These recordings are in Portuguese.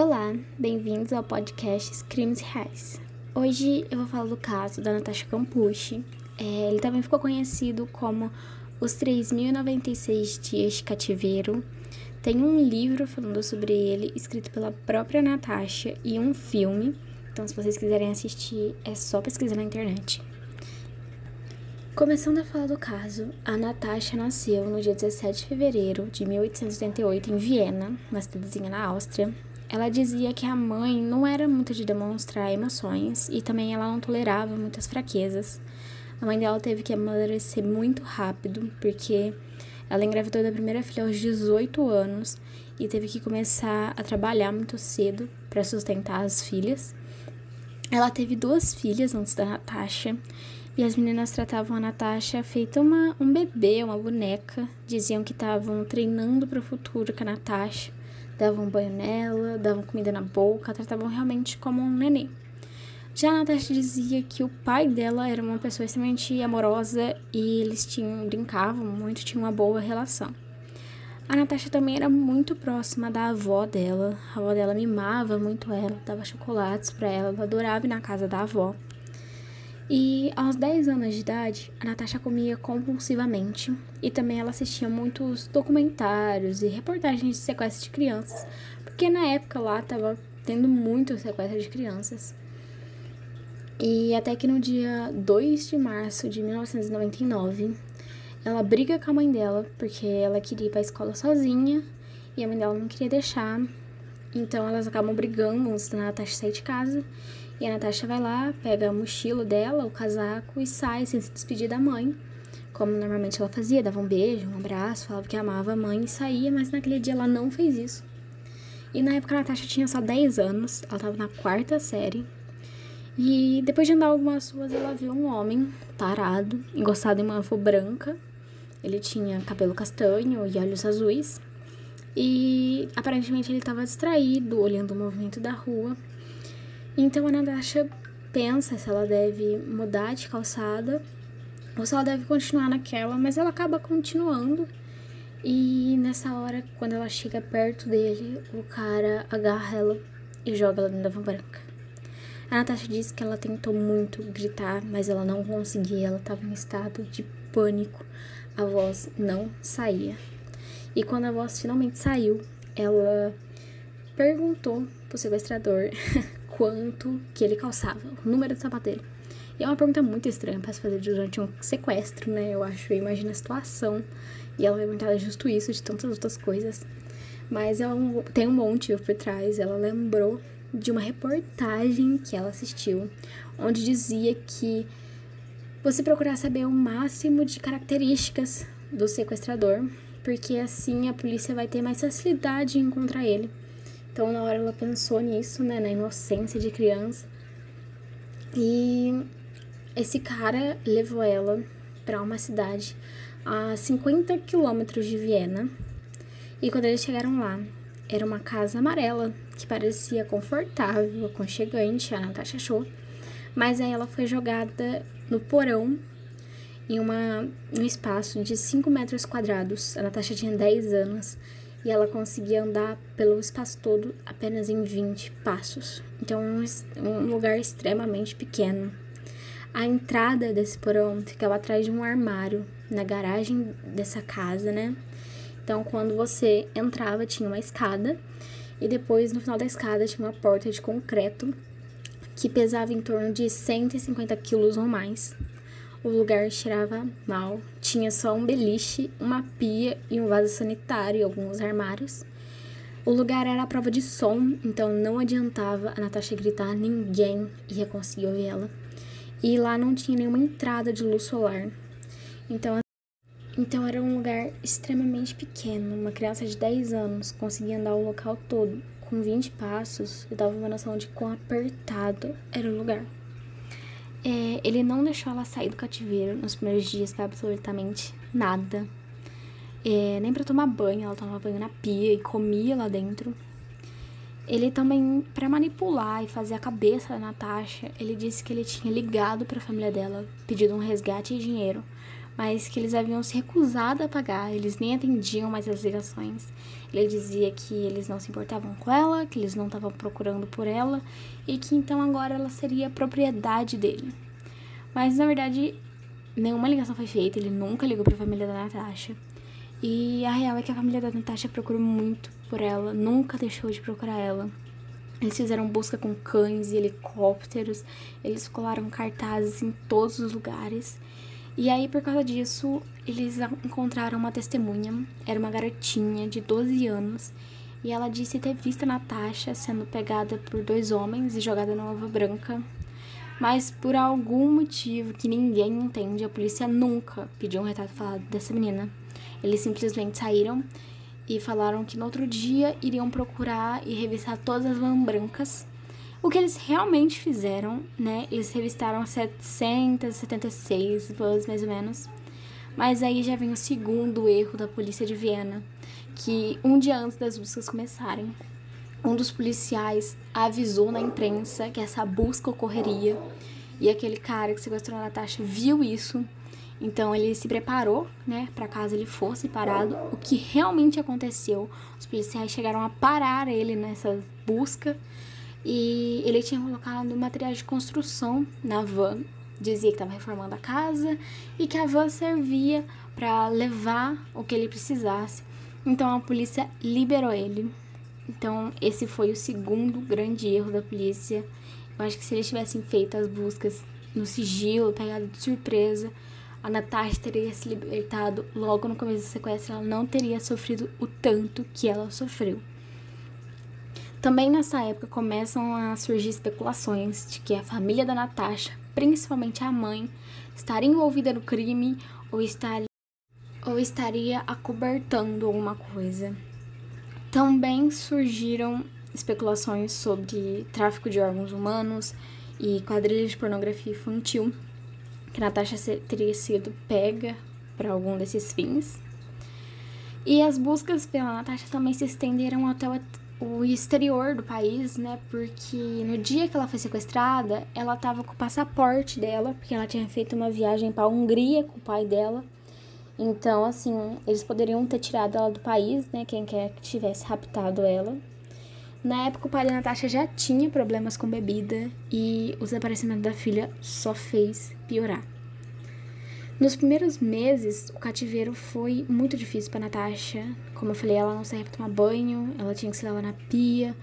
Olá, bem-vindos ao podcast Crimes Reais. Hoje eu vou falar do caso da Natasha Campucci. É, ele também ficou conhecido como Os 3.096 Dias de Cativeiro. Tem um livro falando sobre ele, escrito pela própria Natasha, e um filme. Então, se vocês quiserem assistir, é só pesquisar na internet. Começando a falar do caso, a Natasha nasceu no dia 17 de fevereiro de 1888 em Viena, uma cidadezinha na Áustria, ela dizia que a mãe não era muito de demonstrar emoções e também ela não tolerava muitas fraquezas. A mãe dela teve que amadurecer muito rápido, porque ela engravidou da primeira filha aos 18 anos e teve que começar a trabalhar muito cedo para sustentar as filhas. Ela teve duas filhas antes da Natasha e as meninas tratavam a Natasha feita uma, um bebê, uma boneca. Diziam que estavam treinando para o futuro com a Natasha davam banho nela, davam comida na boca, tratavam realmente como um neném. Já a Natasha dizia que o pai dela era uma pessoa extremamente amorosa e eles tinham, brincavam muito, tinham uma boa relação. A Natasha também era muito próxima da avó dela. A avó dela mimava muito ela, dava chocolates para ela, ela adorava ir na casa da avó. E aos 10 anos de idade, a Natasha comia compulsivamente e também ela assistia muitos documentários e reportagens de sequestro de crianças, porque na época lá tava tendo muito sequestro de crianças. E até que no dia 2 de março de 1999, ela briga com a mãe dela porque ela queria ir para a escola sozinha e a mãe dela não queria deixar. Então elas acabam brigando antes da Natasha sair de casa e a Natasha vai lá, pega a mochila dela, o casaco e sai sem se despedir da mãe. Como normalmente ela fazia, dava um beijo, um abraço, falava que amava a mãe e saía, mas naquele dia ela não fez isso. E na época a Natasha tinha só 10 anos, ela estava na quarta série. E depois de andar algumas ruas, ela viu um homem parado, encostado em uma avó branca. Ele tinha cabelo castanho e olhos azuis. E aparentemente ele estava distraído, olhando o movimento da rua. Então a Natasha pensa se ela deve mudar de calçada ou se ela deve continuar naquela, mas ela acaba continuando. E nessa hora, quando ela chega perto dele, o cara agarra ela e joga ela dentro da van branca. A Natasha diz que ela tentou muito gritar, mas ela não conseguia, ela estava em estado de pânico. A voz não saía. E quando a voz finalmente saiu, ela perguntou pro sequestrador quanto que ele calçava, o número do sapato dele. E é uma pergunta muito estranha para se fazer durante um sequestro, né? Eu acho, eu imagino a situação. E ela vai perguntar justo isso, de tantas outras coisas. Mas é um, tem um monte por trás. Ela lembrou de uma reportagem que ela assistiu, onde dizia que você procurar saber o máximo de características do sequestrador, porque assim a polícia vai ter mais facilidade em encontrar ele. Então, na hora ela pensou nisso, né, na inocência de criança. E esse cara levou ela para uma cidade a 50 quilômetros de Viena. E quando eles chegaram lá, era uma casa amarela que parecia confortável, aconchegante, a Natasha achou. Mas aí ela foi jogada no porão em uma, um espaço de 5 metros quadrados. A Natasha tinha 10 anos e ela conseguia andar pelo espaço todo apenas em 20 passos. Então, um, um lugar extremamente pequeno. A entrada desse porão ficava atrás de um armário na garagem dessa casa, né? Então, quando você entrava, tinha uma escada e depois no final da escada tinha uma porta de concreto que pesava em torno de 150 quilos ou mais. O lugar cheirava mal, tinha só um beliche, uma pia e um vaso sanitário e alguns armários. O lugar era a prova de som, então não adiantava a Natasha gritar, ninguém ia conseguir ouvir ela. E lá não tinha nenhuma entrada de luz solar. Então, então era um lugar extremamente pequeno. Uma criança de 10 anos conseguia andar o local todo com 20 passos e dava uma noção de quão apertado era o lugar. É, ele não deixou ela sair do cativeiro nos primeiros dias pra absolutamente nada. É, nem para tomar banho, ela tomava banho na pia e comia lá dentro. Ele também, para manipular e fazer a cabeça da Natasha, ele disse que ele tinha ligado para a família dela, pedido um resgate e dinheiro, mas que eles haviam se recusado a pagar, eles nem atendiam mais as ligações. Ele dizia que eles não se importavam com ela, que eles não estavam procurando por ela e que então agora ela seria propriedade dele. Mas na verdade, nenhuma ligação foi feita, ele nunca ligou para a família da Natasha. E a real é que a família da Natasha procurou muito por ela, nunca deixou de procurar ela. Eles fizeram busca com cães e helicópteros, eles colaram cartazes em todos os lugares. E aí, por causa disso, eles encontraram uma testemunha. Era uma garotinha de 12 anos. E ela disse ter visto Natasha sendo pegada por dois homens e jogada na uva branca. Mas por algum motivo que ninguém entende, a polícia nunca pediu um retrato falado dessa menina. Eles simplesmente saíram e falaram que no outro dia iriam procurar e revistar todas as vans brancas o que eles realmente fizeram, né? Eles revistaram 776 vans, mais ou menos. Mas aí já vem o segundo erro da polícia de Viena, que um dia antes das buscas começarem, um dos policiais avisou na imprensa que essa busca ocorreria. E aquele cara que sequestrou a Natasha viu isso. Então ele se preparou, né, para caso ele fosse parado. O que realmente aconteceu? Os policiais chegaram a parar ele nessa busca e ele tinha colocado materiais de construção na van. Dizia que estava reformando a casa e que a van servia para levar o que ele precisasse. Então a polícia liberou ele. Então esse foi o segundo grande erro da polícia. Eu acho que se eles tivessem feito as buscas no sigilo, pegado de surpresa, a Natasha teria se libertado logo no começo do sequestro. Ela não teria sofrido o tanto que ela sofreu. Também nessa época começam a surgir especulações de que a família da Natasha, principalmente a mãe, estaria envolvida no crime ou estaria, ou estaria acobertando alguma coisa. Também surgiram especulações sobre tráfico de órgãos humanos e quadrilhas de pornografia infantil, que Natasha teria sido pega para algum desses fins. E as buscas pela Natasha também se estenderam até o o exterior do país, né? Porque no dia que ela foi sequestrada, ela tava com o passaporte dela, porque ela tinha feito uma viagem para Hungria com o pai dela. Então, assim, eles poderiam ter tirado ela do país, né? Quem quer que tivesse raptado ela. Na época, o pai da Natasha já tinha problemas com bebida e o desaparecimento da filha só fez piorar. Nos primeiros meses, o cativeiro foi muito difícil para Natasha. Como eu falei, ela não saía para tomar banho, ela tinha que se lavar na pia,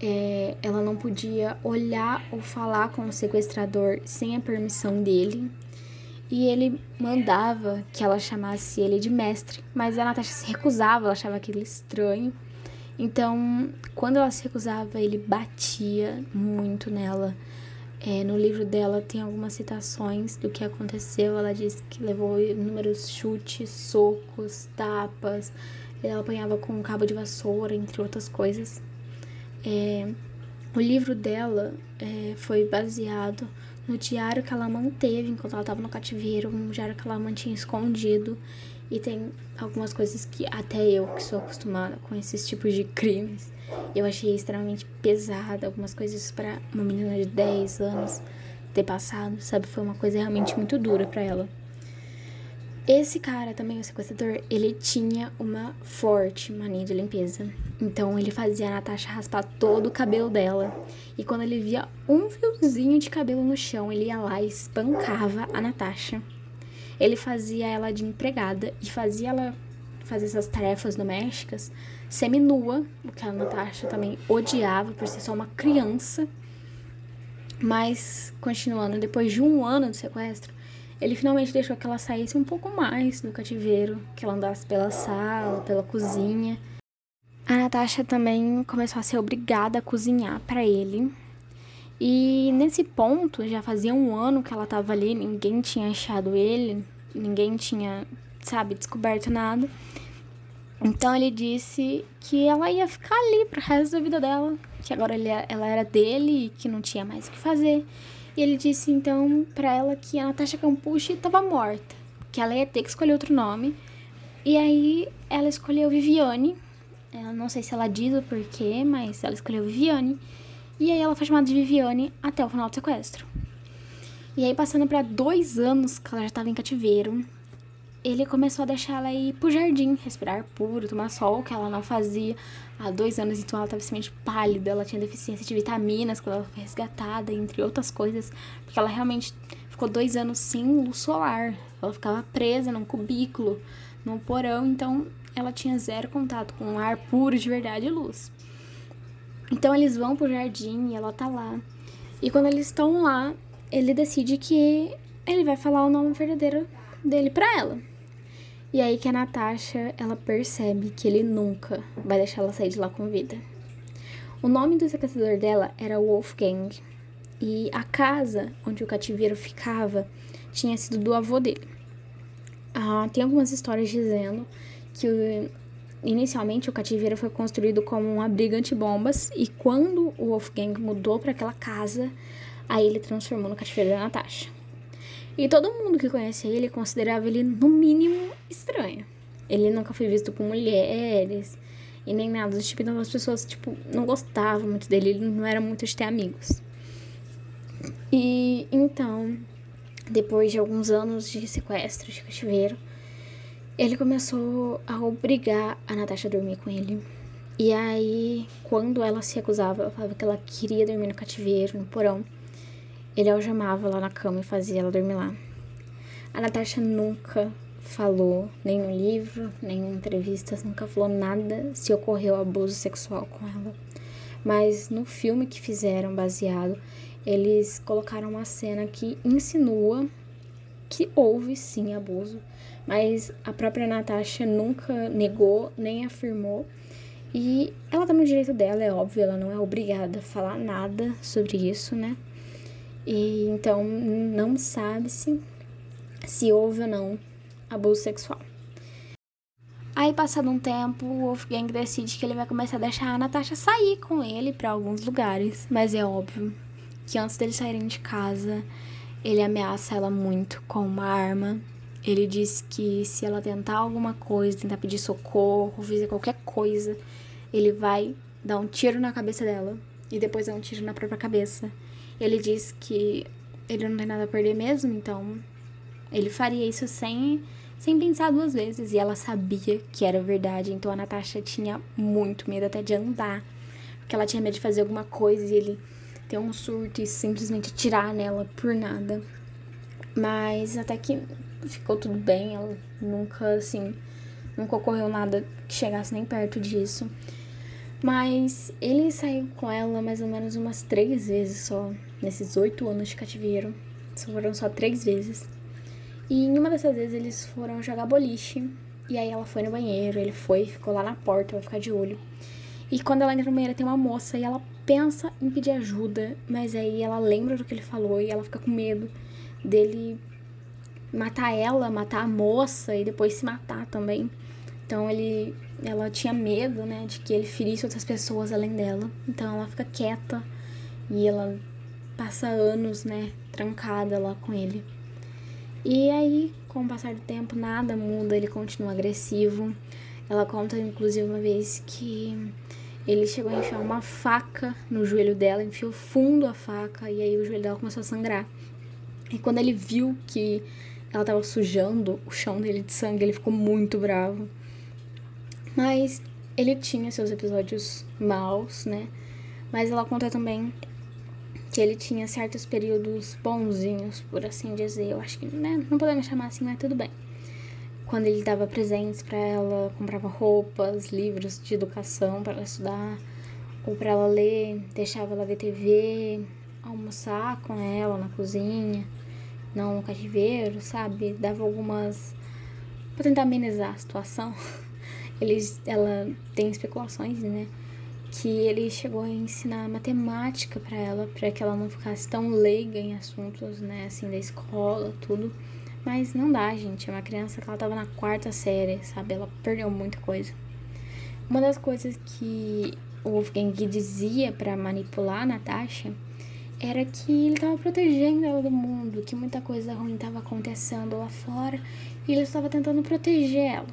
é, ela não podia olhar ou falar com o sequestrador sem a permissão dele. E ele mandava que ela chamasse ele de mestre, mas a Natasha se recusava, ela achava aquilo estranho. Então, quando ela se recusava, ele batia muito nela. É, no livro dela tem algumas citações do que aconteceu. Ela diz que levou inúmeros chutes, socos, tapas. Ela apanhava com um cabo de vassoura, entre outras coisas. É, o livro dela é, foi baseado no diário que ela manteve enquanto ela estava no cativeiro, um diário que ela mantinha escondido. E tem algumas coisas que até eu, que sou acostumada com esses tipos de crimes, eu achei extremamente pesada. Algumas coisas para uma menina de 10 anos ter passado, sabe? Foi uma coisa realmente muito dura para ela. Esse cara também, o sequestrador, ele tinha uma forte mania de limpeza. Então ele fazia a Natasha raspar todo o cabelo dela. E quando ele via um fiozinho de cabelo no chão, ele ia lá e espancava a Natasha. Ele fazia ela de empregada e fazia ela fazer essas tarefas domésticas seminua, o que a Natasha também odiava por ser só uma criança. Mas, continuando, depois de um ano de sequestro, ele finalmente deixou que ela saísse um pouco mais do cativeiro, que ela andasse pela sala, pela cozinha. A Natasha também começou a ser obrigada a cozinhar para ele. E nesse ponto, já fazia um ano que ela estava ali, ninguém tinha achado ele, ninguém tinha, sabe, descoberto nada. Então ele disse que ela ia ficar ali pro resto da vida dela, que agora ele, ela era dele e que não tinha mais o que fazer. E ele disse então para ela que a Natasha Campucci estava morta, que ela ia ter que escolher outro nome. E aí ela escolheu Viviane. Eu não sei se ela diz o porquê, mas ela escolheu Viviane. E aí ela foi chamada de Viviane até o final do sequestro. E aí, passando para dois anos que ela já estava em cativeiro, ele começou a deixar ela ir pro jardim, respirar puro, tomar sol, que ela não fazia há dois anos, então ela estava simplesmente pálida, ela tinha deficiência de vitaminas quando ela foi resgatada, entre outras coisas, porque ela realmente ficou dois anos sem luz solar, ela ficava presa num cubículo, num porão, então ela tinha zero contato com ar puro de verdade e luz. Então eles vão pro jardim e ela tá lá. E quando eles estão lá, ele decide que ele vai falar o nome verdadeiro dele para ela. E aí que a Natasha, ela percebe que ele nunca vai deixar ela sair de lá com vida. O nome do sequestrador dela era Wolfgang. E a casa onde o cativeiro ficava tinha sido do avô dele. Ah, tem algumas histórias dizendo que inicialmente o cativeiro foi construído como um abrigo antibombas e quando o Wolfgang mudou para aquela casa, aí ele transformou no cativeiro da Natasha. E todo mundo que conhece ele considerava ele, no mínimo, estranho. Ele nunca foi visto por mulheres e nem nada do tipo. Então as pessoas, tipo, não gostavam muito dele. Ele não era muito de ter amigos. E então, depois de alguns anos de sequestro, de cativeiro, ele começou a obrigar a Natasha a dormir com ele. E aí, quando ela se acusava, ela falava que ela queria dormir no cativeiro, no porão. Ele algemava lá na cama e fazia ela dormir lá. A Natasha nunca falou, nem no livro, nem em entrevistas, nunca falou nada se ocorreu abuso sexual com ela. Mas no filme que fizeram baseado, eles colocaram uma cena que insinua que houve sim abuso, mas a própria Natasha nunca negou nem afirmou. E ela tá no direito dela, é óbvio, ela não é obrigada a falar nada sobre isso, né? E então não sabe-se se houve ou não abuso sexual. Aí, passado um tempo, o Wolfgang decide que ele vai começar a deixar a Natasha sair com ele para alguns lugares. Mas é óbvio que antes deles saírem de casa, ele ameaça ela muito com uma arma. Ele diz que se ela tentar alguma coisa, tentar pedir socorro, fazer qualquer coisa, ele vai dar um tiro na cabeça dela e depois dar um tiro na própria cabeça. Ele diz que ele não tem nada a perder mesmo, então ele faria isso sem, sem pensar duas vezes. E ela sabia que era verdade, então a Natasha tinha muito medo até de andar, porque ela tinha medo de fazer alguma coisa e ele ter um surto e simplesmente tirar nela por nada. Mas até que ficou tudo bem, ela nunca, assim, nunca ocorreu nada que chegasse nem perto disso. Mas ele saiu com ela mais ou menos umas três vezes só, nesses oito anos de cativeiro. Foram só três vezes. E em uma dessas vezes eles foram jogar boliche. E aí ela foi no banheiro, ele foi, ficou lá na porta, vai ficar de olho. E quando ela entra no banheiro tem uma moça e ela pensa em pedir ajuda, mas aí ela lembra do que ele falou e ela fica com medo dele matar ela, matar a moça e depois se matar também. Então ele ela tinha medo, né, de que ele ferisse outras pessoas além dela. Então ela fica quieta e ela passa anos, né, trancada lá com ele. E aí, com o passar do tempo, nada muda, ele continua agressivo. Ela conta, inclusive, uma vez que ele chegou a enfiar uma faca no joelho dela, enfiou fundo a faca e aí o joelho dela começou a sangrar. E quando ele viu que ela tava sujando o chão dele de sangue, ele ficou muito bravo. Mas ele tinha seus episódios maus, né? Mas ela conta também que ele tinha certos períodos bonzinhos, por assim dizer. Eu acho que, né? Não podemos chamar assim, mas tudo bem. Quando ele dava presentes para ela, comprava roupas, livros de educação para ela estudar, ou para ela ler, deixava ela ver TV, almoçar com ela na cozinha, não no cativeiro, sabe? Dava algumas. para tentar amenizar a situação. eles, ela tem especulações, né? Que ele chegou a ensinar matemática para ela, para que ela não ficasse tão leiga em assuntos, né, assim, da escola, tudo. Mas não dá, gente. É uma criança que ela tava na quarta série, sabe? Ela perdeu muita coisa. Uma das coisas que o Wolfgang dizia para manipular a Natasha era que ele tava protegendo ela do mundo, que muita coisa ruim tava acontecendo lá fora e ele estava tentando proteger ela.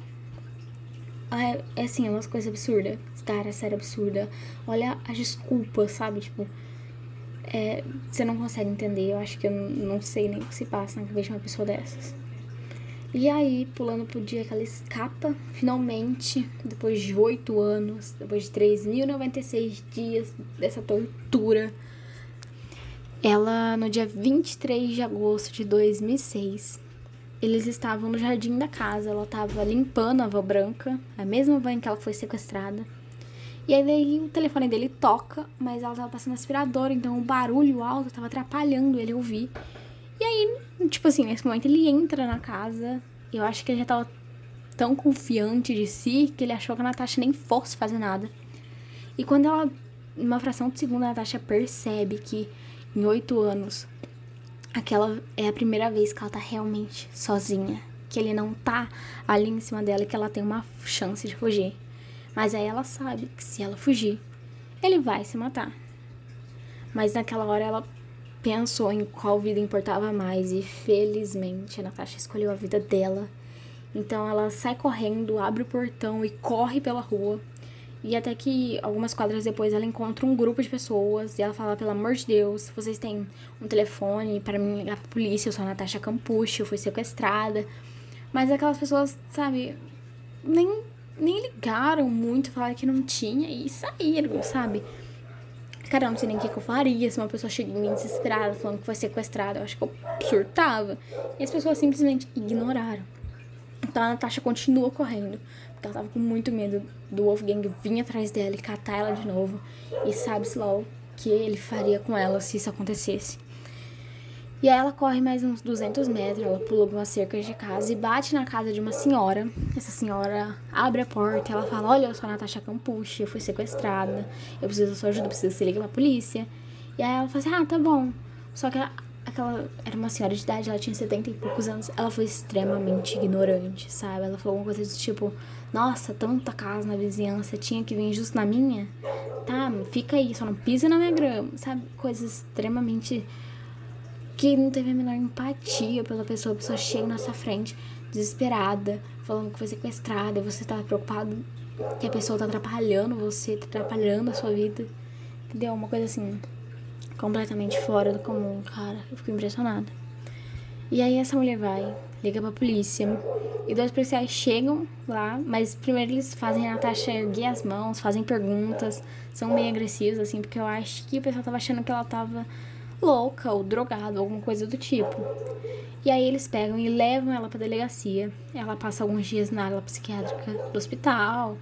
É, é assim, é umas coisas absurdas. Cara, sério, absurda. Olha as desculpas, sabe? Tipo, é, você não consegue entender. Eu acho que eu não sei nem o que se passa na cabeça de uma pessoa dessas. E aí, pulando pro dia que ela escapa, finalmente, depois de oito anos, depois de 3.096 dias dessa tortura, ela, no dia 23 de agosto de 2006, eles estavam no jardim da casa, ela estava limpando a avó branca, a mesma van que ela foi sequestrada. E aí daí o telefone dele toca, mas ela estava passando aspirador, então o barulho alto estava atrapalhando ele ouvir. E aí, tipo assim, nesse momento ele entra na casa. Eu acho que ele já tava tão confiante de si que ele achou que a Natasha nem fosse fazer nada. E quando ela, numa fração de segundo, a Natasha percebe que em oito anos, aquela é a primeira vez que ela tá realmente sozinha. Que ele não tá ali em cima dela e que ela tem uma chance de fugir. Mas aí ela sabe que se ela fugir, ele vai se matar. Mas naquela hora ela pensou em qual vida importava mais e felizmente a Natasha escolheu a vida dela. Então ela sai correndo, abre o portão e corre pela rua. E até que algumas quadras depois ela encontra um grupo de pessoas e ela fala: pelo amor de Deus, vocês têm um telefone para me ligar pra polícia, eu sou a Natasha Campucci, eu fui sequestrada. Mas aquelas pessoas, sabe, nem, nem ligaram muito, falaram que não tinha e saíram, sabe? Cara, eu não sei nem o que, que eu faria se uma pessoa chega em mim desesperada falando que foi sequestrada. Eu acho que eu surtava. E as pessoas simplesmente ignoraram. Então a Natasha continua correndo. Porque ela tava com muito medo do Wolfgang vir atrás dela e catar ela de novo. E sabe-se lá o que ele faria com ela se isso acontecesse. E aí ela corre mais uns 200 metros, ela pula uma cerca de casa e bate na casa de uma senhora. Essa senhora abre a porta ela fala: Olha, eu sou a Natasha Campucci, eu fui sequestrada, eu preciso da sua ajuda, preciso se ligar pra polícia. E aí ela fala assim: Ah, tá bom. Só que aquela era uma senhora de idade, ela tinha 70 e poucos anos. Ela foi extremamente ignorante, sabe? Ela falou alguma coisa do tipo: Nossa, tanta casa na vizinhança, tinha que vir justo na minha? Tá, fica aí, só não pisa na minha grama, sabe? Coisas extremamente que não teve a menor empatia pela pessoa. A pessoa chega na sua frente, desesperada, falando que foi sequestrada, e você tá preocupado que a pessoa tá atrapalhando você, tá atrapalhando a sua vida. Entendeu? Uma coisa assim, completamente fora do comum, cara. Eu fico impressionada. E aí essa mulher vai, liga pra polícia. E dois policiais chegam lá, mas primeiro eles fazem a Natasha erguer as mãos, fazem perguntas, são meio agressivos, assim, porque eu acho que o pessoal tava achando que ela tava louca ou drogada, alguma coisa do tipo. E aí eles pegam e levam ela pra delegacia. Ela passa alguns dias na ala psiquiátrica do hospital.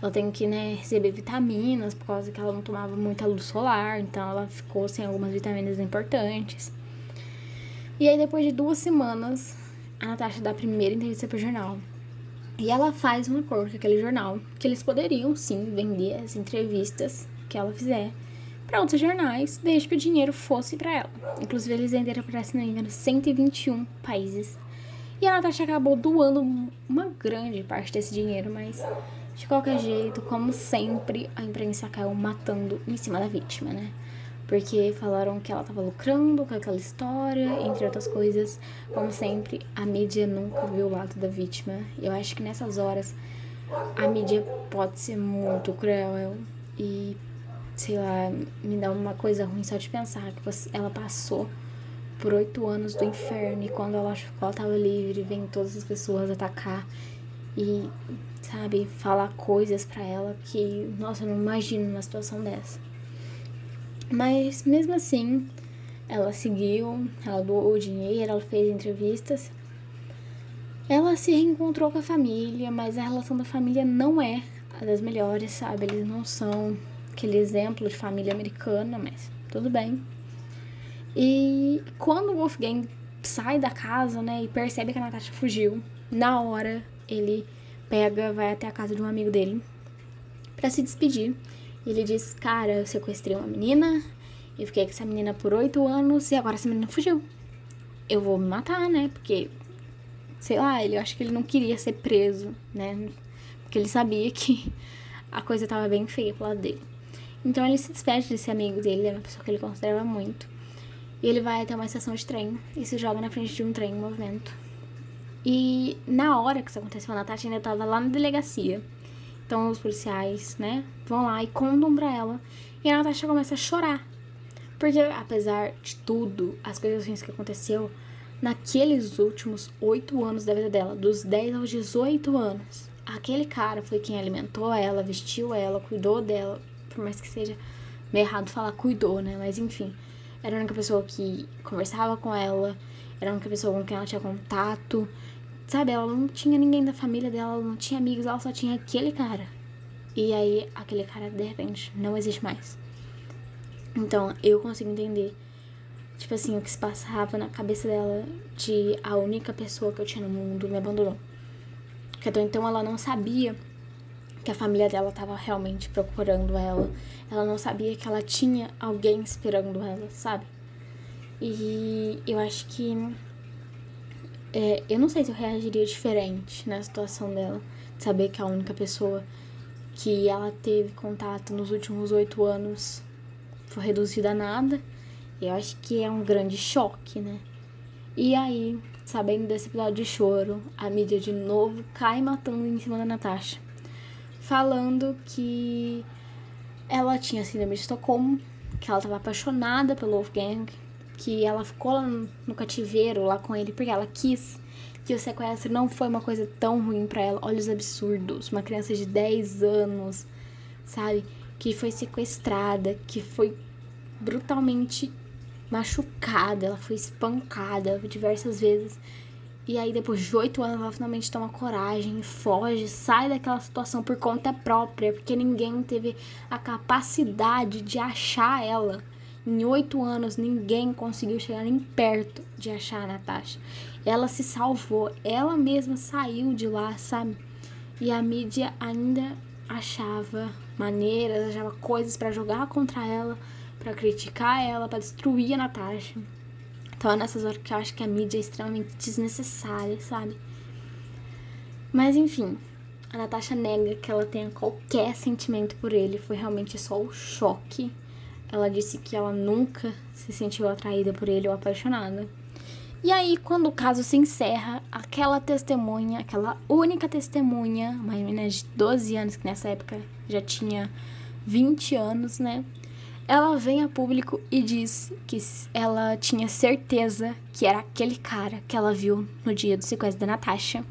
Ela tem que, né, receber vitaminas por causa que ela não tomava muita luz solar, então ela ficou sem algumas vitaminas importantes. E aí depois de duas semanas, a Natasha dá a primeira entrevista pro jornal. E ela faz um acordo com aquele jornal que eles poderiam sim vender as entrevistas que ela fizer para outros jornais, desde que o dinheiro fosse para ela. Inclusive, eles venderam para, se não me engano, 121 países. E a Natasha acabou doando uma grande parte desse dinheiro, mas de qualquer jeito, como sempre, a imprensa caiu matando em cima da vítima, né? Porque falaram que ela tava lucrando com aquela história, entre outras coisas. Como sempre, a mídia nunca viu o lado da vítima. E eu acho que nessas horas a mídia pode ser muito cruel e sei lá, me dá uma coisa ruim só de pensar que você, ela passou por oito anos do inferno e quando ela achou que ela tava livre, vem todas as pessoas atacar e, sabe, falar coisas para ela que, nossa, eu não imagino uma situação dessa. Mas mesmo assim, ela seguiu, ela doou o dinheiro, ela fez entrevistas. Ela se reencontrou com a família, mas a relação da família não é a das melhores, sabe? Eles não são aquele exemplo de família americana, mas tudo bem. E quando o Wolfgang sai da casa, né, e percebe que a Natasha fugiu, na hora ele pega, vai até a casa de um amigo dele para se despedir. Ele diz: Cara, eu sequestrei uma menina, eu fiquei com essa menina por oito anos e agora essa menina fugiu. Eu vou me matar, né? Porque, sei lá, ele acho que ele não queria ser preso, né? Porque ele sabia que a coisa tava bem feia pro lado dele. Então ele se despede desse amigo dele, é uma pessoa que ele considerava muito. E ele vai até uma estação de trem e se joga na frente de um trem em movimento. E na hora que isso aconteceu, a Natasha ainda estava lá na delegacia. Então os policiais, né, vão lá e contam pra ela. E a Natasha começa a chorar. Porque apesar de tudo, as coisas ruins que aconteceu, naqueles últimos oito anos da vida dela, dos 10 aos 18 anos, aquele cara foi quem alimentou ela, vestiu ela, cuidou dela, por mais que seja meio errado falar cuidou, né? Mas enfim, era a única pessoa que conversava com ela, era a única pessoa com quem ela tinha contato. Sabe, ela não tinha ninguém da família dela, ela não tinha amigos, ela só tinha aquele cara. E aí, aquele cara, de repente, não existe mais. Então, eu consigo entender, tipo assim, o que se passava na cabeça dela de a única pessoa que eu tinha no mundo me abandonou. Porque até então ela não sabia que a família dela estava realmente procurando ela. Ela não sabia que ela tinha alguém esperando ela, sabe? E eu acho que. É, eu não sei se eu reagiria diferente na situação dela. De saber que a única pessoa que ela teve contato nos últimos oito anos foi reduzida a nada. Eu acho que é um grande choque, né? E aí, sabendo desse episódio de choro, a mídia de novo cai matando em cima da Natasha. Falando que ela tinha síndrome de Estocolmo, que ela estava apaixonada pelo Wolfgang, que ela ficou lá no cativeiro lá com ele porque ela quis que o sequestro não foi uma coisa tão ruim para ela. Olha os absurdos. Uma criança de 10 anos, sabe? Que foi sequestrada, que foi brutalmente machucada, ela foi espancada diversas vezes. E aí, depois de oito anos, ela finalmente toma coragem, foge, sai daquela situação por conta própria, porque ninguém teve a capacidade de achar ela. Em oito anos, ninguém conseguiu chegar nem perto de achar a Natasha. Ela se salvou, ela mesma saiu de lá, sabe? E a mídia ainda achava maneiras, achava coisas para jogar contra ela, para criticar ela, para destruir a Natasha. É nessas horas que eu acho que a mídia é extremamente desnecessária, sabe? Mas enfim, a Natasha nega que ela tenha qualquer sentimento por ele, foi realmente só o choque ela disse que ela nunca se sentiu atraída por ele ou apaixonada. E aí, quando o caso se encerra, aquela testemunha, aquela única testemunha, uma menina de 12 anos, que nessa época já tinha 20 anos, né? Ela vem a público e diz que ela tinha certeza que era aquele cara que ela viu no dia do sequestro da Natasha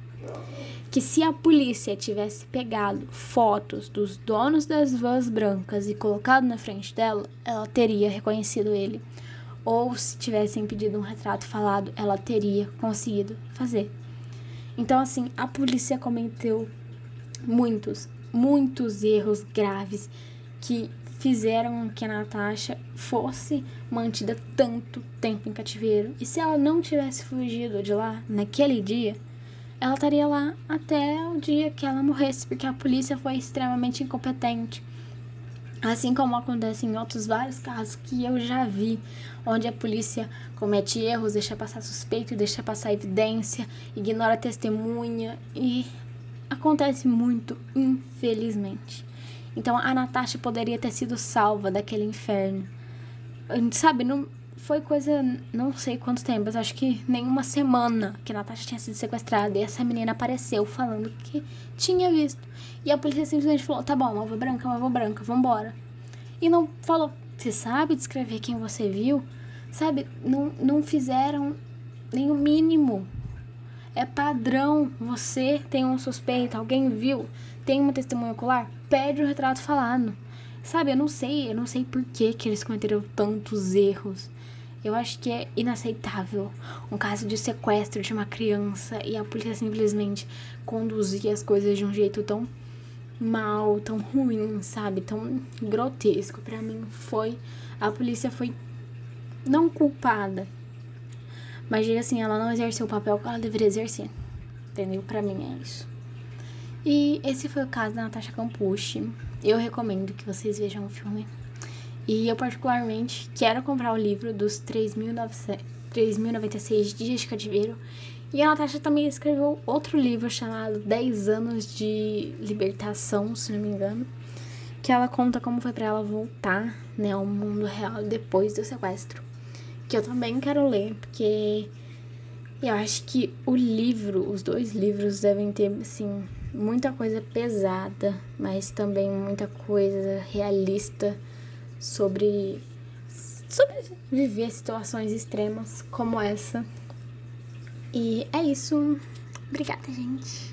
que se a polícia tivesse pegado fotos dos donos das vans brancas e colocado na frente dela, ela teria reconhecido ele. Ou se tivessem pedido um retrato falado, ela teria conseguido fazer. Então, assim, a polícia cometeu muitos, muitos erros graves que fizeram que a Natasha fosse mantida tanto tempo em cativeiro. E se ela não tivesse fugido de lá naquele dia, ela estaria lá até o dia que ela morresse, porque a polícia foi extremamente incompetente. Assim como acontece em outros vários casos que eu já vi, onde a polícia comete erros, deixa passar suspeito, deixa passar evidência, ignora testemunha e acontece muito, infelizmente. Então a Natasha poderia ter sido salva daquele inferno. Sabe, não, foi coisa, não sei quanto tempo, mas acho que nem uma semana que a Natasha tinha sido sequestrada e essa menina apareceu falando que tinha visto. E a polícia simplesmente falou: tá bom, uma avó branca, uma avó branca, vambora. E não falou: você sabe descrever quem você viu? Sabe? Não, não fizeram nem o mínimo. É padrão. Você tem um suspeito, alguém viu, tem uma testemunha ocular, pede o retrato falado. Sabe, eu não sei, eu não sei por que, que eles cometeram tantos erros. Eu acho que é inaceitável um caso de sequestro de uma criança e a polícia simplesmente conduzir as coisas de um jeito tão mal, tão ruim, sabe? Tão grotesco. Para mim foi a polícia foi não culpada, mas assim, ela não exerceu o papel que ela deveria exercer. Entendeu? Para mim é isso. E esse foi o caso da Natasha Campucci. Eu recomendo que vocês vejam o filme. E eu, particularmente, quero comprar o livro dos 3.096 dias de cativeiro. E a Natasha também escreveu outro livro chamado 10 anos de libertação, se não me engano. Que ela conta como foi para ela voltar né, ao mundo real depois do sequestro. Que eu também quero ler, porque eu acho que o livro, os dois livros devem ter, assim, muita coisa pesada, mas também muita coisa realista sobre, sobre viver situações extremas como essa. E é isso. Obrigada, gente.